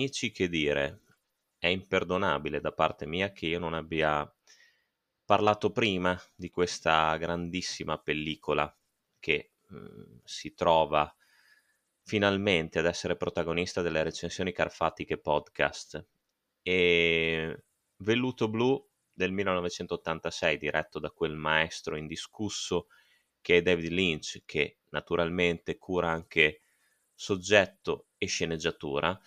Amici, che dire, è imperdonabile da parte mia che io non abbia parlato prima di questa grandissima pellicola che mh, si trova finalmente ad essere protagonista delle recensioni carfatiche podcast. E Velluto Blu del 1986 diretto da quel maestro indiscusso che è David Lynch che naturalmente cura anche soggetto e sceneggiatura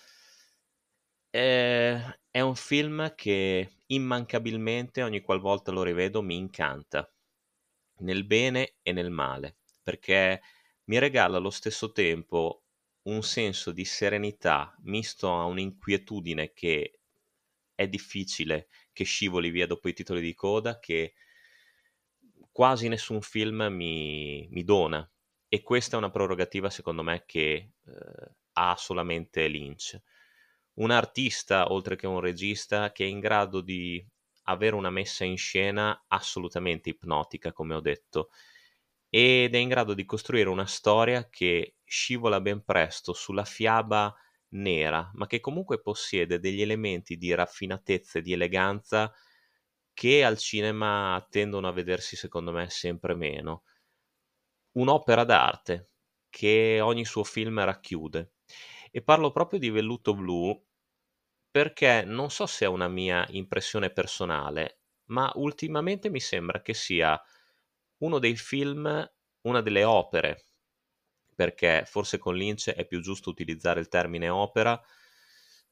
eh, è un film che immancabilmente ogni qualvolta lo rivedo mi incanta nel bene e nel male perché mi regala allo stesso tempo un senso di serenità misto a un'inquietudine che è difficile che scivoli via dopo i titoli di coda che quasi nessun film mi, mi dona e questa è una prerogativa secondo me che eh, ha solamente Lynch. Un artista, oltre che un regista, che è in grado di avere una messa in scena assolutamente ipnotica, come ho detto, ed è in grado di costruire una storia che scivola ben presto sulla fiaba nera, ma che comunque possiede degli elementi di raffinatezza e di eleganza che al cinema tendono a vedersi, secondo me, sempre meno un'opera d'arte che ogni suo film racchiude. E parlo proprio di Velluto Blu perché non so se è una mia impressione personale, ma ultimamente mi sembra che sia uno dei film, una delle opere, perché forse con Lynch è più giusto utilizzare il termine opera,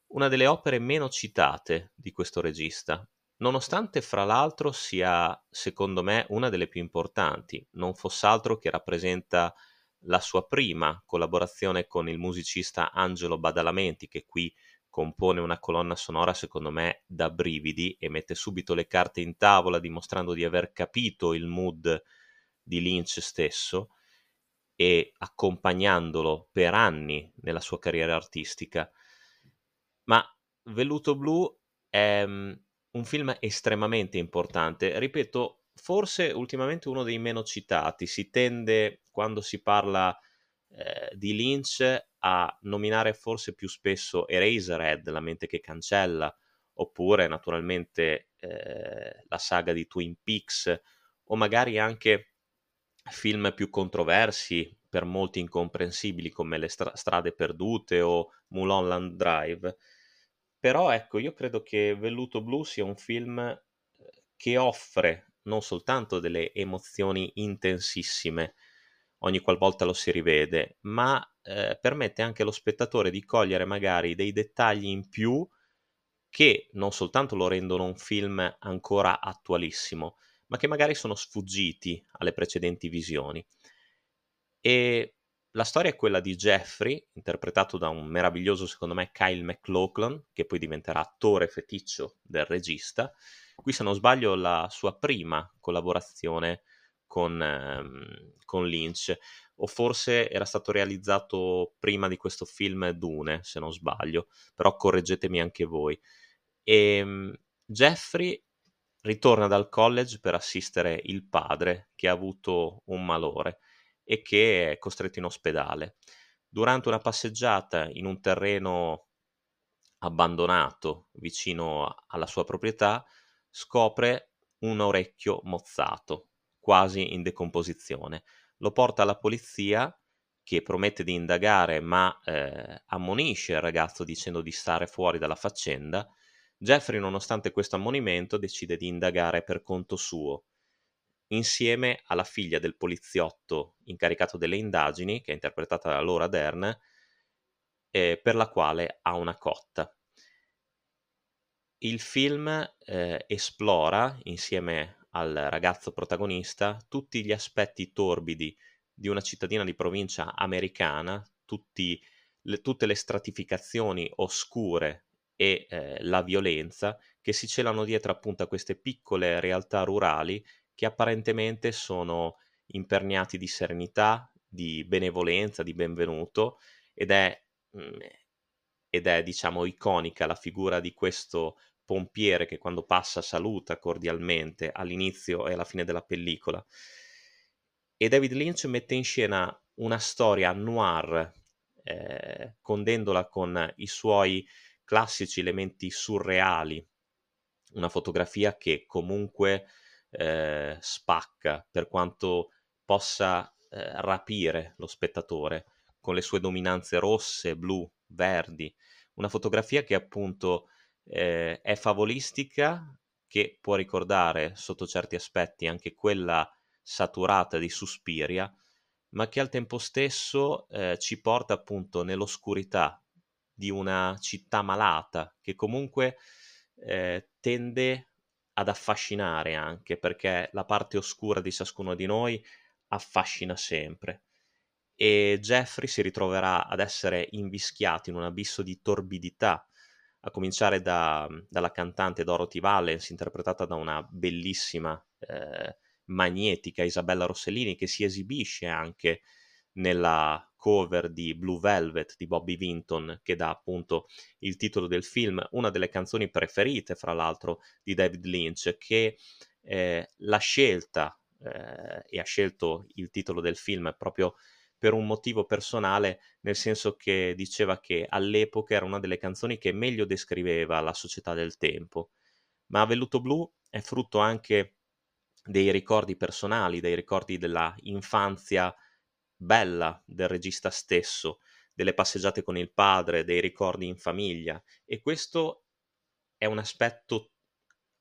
una delle opere meno citate di questo regista nonostante fra l'altro sia, secondo me, una delle più importanti, non fosse altro che rappresenta la sua prima collaborazione con il musicista Angelo Badalamenti, che qui compone una colonna sonora, secondo me, da brividi e mette subito le carte in tavola dimostrando di aver capito il mood di Lynch stesso e accompagnandolo per anni nella sua carriera artistica. Ma Velluto Blu è un film estremamente importante. Ripeto, forse ultimamente uno dei meno citati. Si tende, quando si parla eh, di Lynch, a nominare forse più spesso Eraserhead, La mente che cancella, oppure naturalmente eh, la saga di Twin Peaks, o magari anche film più controversi, per molti incomprensibili, come Le stra- strade perdute o Mulholland Drive però ecco, io credo che Velluto Blu sia un film eh, che offre non soltanto delle emozioni intensissime ogni qualvolta lo si rivede, ma eh, permette anche allo spettatore di cogliere magari dei dettagli in più che non soltanto lo rendono un film ancora attualissimo, ma che magari sono sfuggiti alle precedenti visioni. E la storia è quella di Jeffrey, interpretato da un meraviglioso, secondo me, Kyle MacLachlan, che poi diventerà attore feticcio del regista. Qui, se non sbaglio, la sua prima collaborazione con, ehm, con Lynch, o forse era stato realizzato prima di questo film Dune, se non sbaglio, però correggetemi anche voi. E ehm, Jeffrey ritorna dal college per assistere il padre che ha avuto un malore e che è costretto in ospedale. Durante una passeggiata in un terreno abbandonato vicino alla sua proprietà, scopre un orecchio mozzato, quasi in decomposizione. Lo porta alla polizia che promette di indagare ma eh, ammonisce il ragazzo dicendo di stare fuori dalla faccenda. Jeffrey, nonostante questo ammonimento, decide di indagare per conto suo insieme alla figlia del poliziotto incaricato delle indagini, che è interpretata da Laura Dern, eh, per la quale ha una cotta. Il film eh, esplora, insieme al ragazzo protagonista, tutti gli aspetti torbidi di una cittadina di provincia americana, tutti, le, tutte le stratificazioni oscure e eh, la violenza che si celano dietro appunto a queste piccole realtà rurali che apparentemente sono imperniati di serenità, di benevolenza, di benvenuto ed è, mhmm, ed è diciamo iconica la figura di questo pompiere che quando passa saluta cordialmente all'inizio e alla fine della pellicola. E David Lynch mette in scena una storia noir eh, condendola con i suoi classici elementi surreali, una fotografia che comunque eh, spacca per quanto possa eh, rapire lo spettatore con le sue dominanze rosse, blu, verdi, una fotografia che appunto eh, è favolistica, che può ricordare sotto certi aspetti anche quella saturata di Suspiria, ma che al tempo stesso eh, ci porta appunto nell'oscurità di una città malata che comunque eh, tende ad affascinare anche perché la parte oscura di ciascuno di noi affascina sempre. E Jeffrey si ritroverà ad essere invischiato in un abisso di torbidità a cominciare da, dalla cantante Dorothy Valens interpretata da una bellissima eh, magnetica Isabella Rossellini che si esibisce anche nella cover di Blue Velvet di Bobby Vinton che dà appunto il titolo del film, una delle canzoni preferite fra l'altro di David Lynch che eh, la scelta eh, e ha scelto il titolo del film proprio per un motivo personale, nel senso che diceva che all'epoca era una delle canzoni che meglio descriveva la società del tempo. Ma Velluto Blu è frutto anche dei ricordi personali, dei ricordi della infanzia bella del regista stesso, delle passeggiate con il padre, dei ricordi in famiglia e questo è un aspetto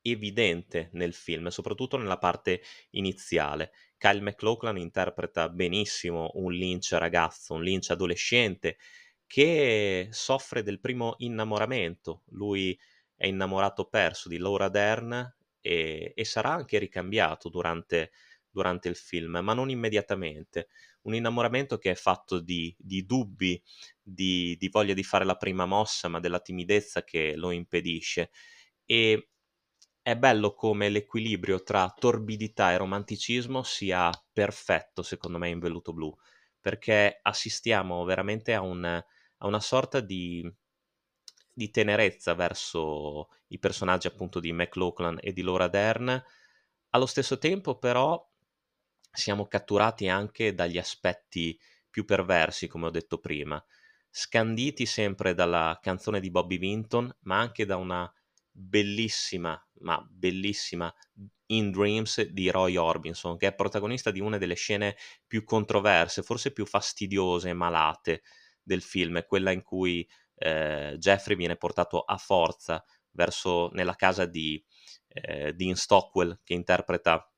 evidente nel film, soprattutto nella parte iniziale. Kyle MacLachlan interpreta benissimo un Lynch ragazzo, un Lynch adolescente che soffre del primo innamoramento. Lui è innamorato perso di Laura Dern e, e sarà anche ricambiato durante, durante, il film, ma non immediatamente. Un innamoramento che è fatto di, di dubbi, di, di, voglia di fare la prima mossa, ma della timidezza che lo impedisce. E è bello come l'equilibrio tra torbidità e romanticismo sia perfetto, secondo me, in Velluto Blu, perché assistiamo veramente a, un, a una sorta di di tenerezza verso i personaggi appunto di McLaughlin e di Laura Dern. Allo stesso tempo però siamo catturati anche dagli aspetti più perversi, come ho detto prima, scanditi sempre dalla canzone di Bobby Vinton, ma anche da una bellissima, ma bellissima In Dreams di Roy Orbison, che è protagonista di una delle scene più controverse, forse più fastidiose e malate del film, quella in cui eh, Jeffrey viene portato a forza verso nella casa di eh, Dean Stockwell che interpreta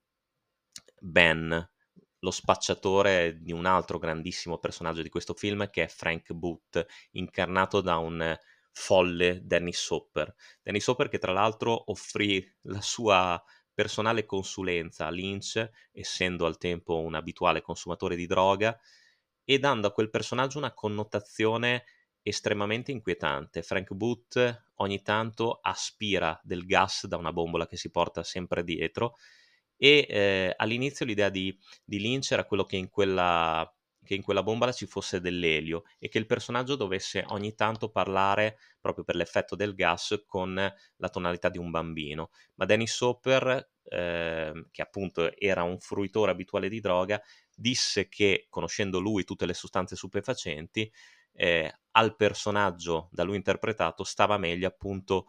Ben, lo spacciatore di un altro grandissimo personaggio di questo film che è Frank Booth, incarnato da un folle Dennis Hopper. Dennis Hopper che tra l'altro offrì la sua personale consulenza a Lynch, essendo al tempo un abituale consumatore di droga, e dando a quel personaggio una connotazione estremamente inquietante. Frank Booth ogni tanto aspira del gas da una bombola che si porta sempre dietro e eh, all'inizio l'idea di, di, Lynch era quello che in, quella, che in quella bombola ci fosse dell'elio e che il personaggio dovesse ogni tanto parlare proprio per l'effetto del gas con la tonalità di un bambino. Ma Dennis Hopper, eh, che appunto era un fruitore abituale di droga, disse che, conoscendo lui tutte le sostanze stupefacenti, eh, al personaggio da lui interpretato stava meglio appunto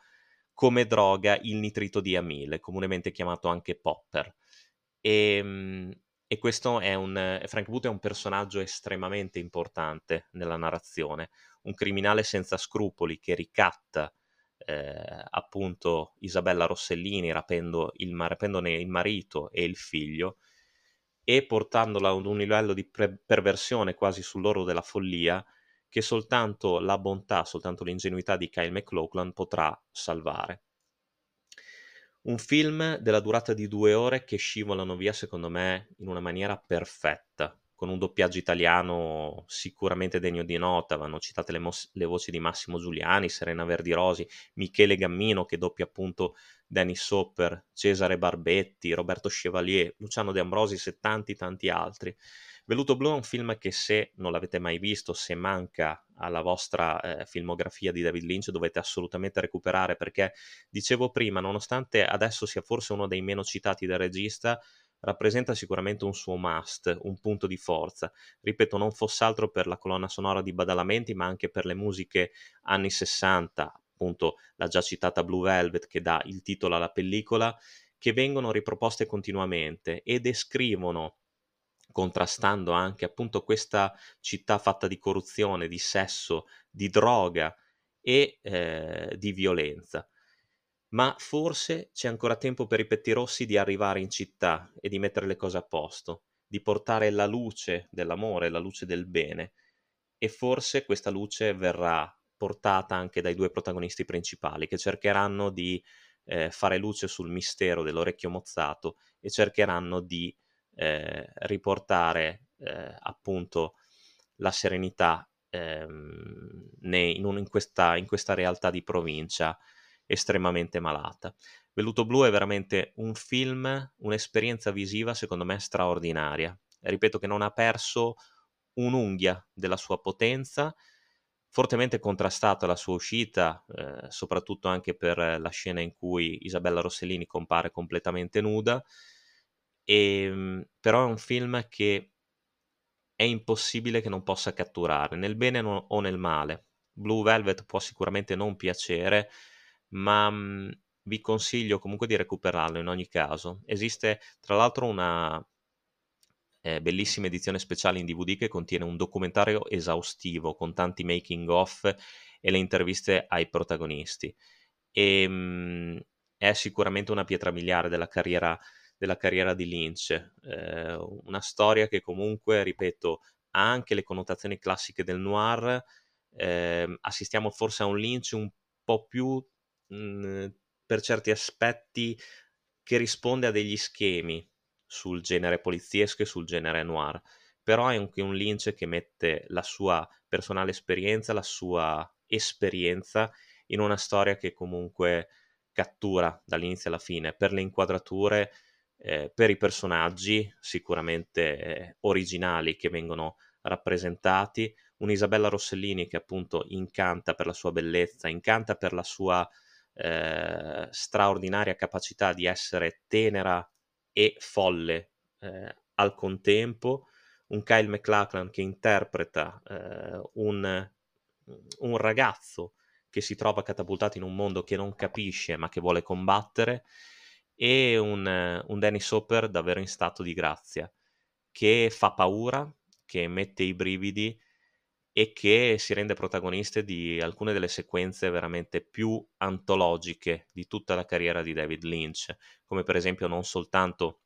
come droga il nitrito di amile, comunemente chiamato anche popper. E, ehm, e questo è un... Frank Booth è un personaggio estremamente importante nella narrazione, un criminale senza scrupoli che ricatta eh, appunto Isabella Rossellini rapendo il, rapendone il marito e il figlio e portandola ad un livello di pre- perversione quasi sull'oro della follia che soltanto la bontà, soltanto l'ingenuità di Kyle MacLachlan potrà salvare. Un film della durata di due ore che scivolano via, secondo me, in una maniera perfetta, con un doppiaggio italiano sicuramente degno di nota. Vanno citate le, mos- le voci di Massimo Giuliani, Serena Verdirosi, Michele Gammino che doppia appunto Dennis Hopper, Cesare Barbetti, Roberto Chevalier, Luciano De Ambrosis e tanti tanti altri. Velluto Blu è un film che se non l'avete mai visto, se manca alla vostra eh, filmografia di David Lynch, dovete assolutamente recuperare perché, dicevo prima, nonostante adesso sia forse uno dei meno citati del regista, rappresenta sicuramente un suo must, un punto di forza. Ripeto, non fosse altro per la colonna sonora di Badalamenti, ma anche per le musiche anni 60, appunto la già citata Blue Velvet che dà il titolo alla pellicola, che vengono riproposte continuamente e descrivono contrastando anche appunto questa città fatta di corruzione, di sesso, di droga e eh, di violenza. Ma forse c'è ancora tempo per i pettirossi di arrivare in città e di mettere le cose a posto, di portare la luce dell'amore, la luce del bene. E forse questa luce verrà portata anche dai due protagonisti principali che cercheranno di eh, fare luce sul mistero dell'orecchio mozzato e cercheranno di eh, riportare eh, appunto la serenità ehm, in, un, in, questa, in questa realtà di provincia estremamente malata. Velluto Blu è veramente un film, un'esperienza visiva secondo me straordinaria. Ripeto che non ha perso un'unghia della sua potenza, fortemente contrastata la sua uscita, eh, soprattutto anche per la scena in cui Isabella Rossellini compare completamente nuda, e, ehm, però è un film che è impossibile che non possa catturare, nel bene o nel male. Blue Velvet può sicuramente non piacere, ma mh, mhmm, vi consiglio comunque di recuperarlo in ogni caso. Esiste tra l'altro una eh, bellissima edizione speciale in DVD che contiene un documentario esaustivo con tanti making of e le interviste ai protagonisti. E, mh, mhmm, è sicuramente una pietra miliare della carriera della carriera di Lynch. Eh, una storia che comunque, ripeto, ha anche le connotazioni classiche del noir. Eh, assistiamo forse a un Lynch un po' più mh, mm, per certi aspetti che risponde a degli schemi sul genere poliziesco e sul genere noir. Però è anche un Lynch che mette la sua personale esperienza, la sua esperienza in una storia che comunque cattura dall'inizio alla fine per le inquadrature eh, per i personaggi sicuramente eh, originali che vengono rappresentati, un'Isabella Rossellini che appunto incanta per la sua bellezza, incanta per la sua eh, straordinaria capacità di essere tenera e folle eh, al contempo, un Kyle McLachlan che interpreta eh, un, un ragazzo che si trova catapultato in un mondo che non capisce ma che vuole combattere e un, un Dennis Hopper davvero in stato di grazia, che fa paura, che mette i brividi e che si rende protagonista di alcune delle sequenze veramente più antologiche di tutta la carriera di David Lynch, come per esempio non soltanto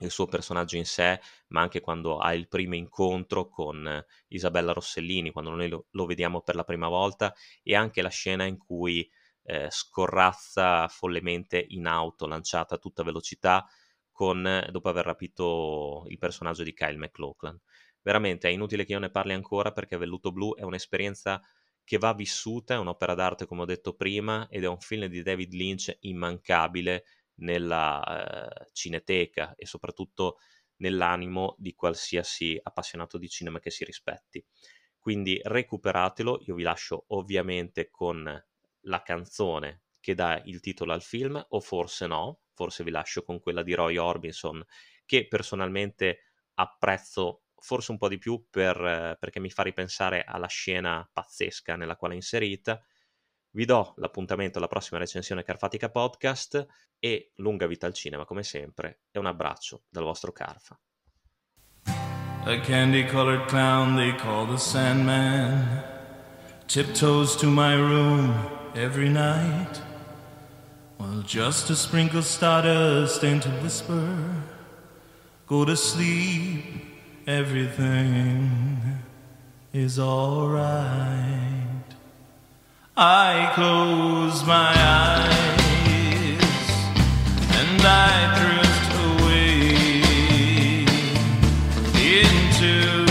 il suo personaggio in sé, ma anche quando ha il primo incontro con Isabella Rossellini, quando noi lo, lo vediamo per la prima volta, e anche la scena in cui eh, scorrazza follemente in auto, lanciata a tutta velocità, con, dopo aver rapito il personaggio di Kyle McLaughlin. Veramente è inutile che io ne parli ancora perché Velluto Blu è un'esperienza che va vissuta, è un'opera d'arte come ho detto prima ed è un film di David Lynch immancabile nella eh, cineteca e soprattutto nell'animo di qualsiasi appassionato di cinema che si rispetti. Quindi recuperatelo, io vi lascio ovviamente con la canzone che dà il titolo al film, o forse no, forse vi lascio con quella di Roy Orbison, che personalmente apprezzo forse un po' di più per, perché mi fa ripensare alla scena pazzesca nella quale è inserita. Vi do l'appuntamento alla prossima recensione Carfatica Podcast e lunga vita al cinema come sempre e un abbraccio dal vostro Carfa. A candy colored clown they call the Sandman tiptoes to my room every night. While just a sprinkle stardust and to whisper, go to sleep, everything is alright. I close my eyes and I dream. in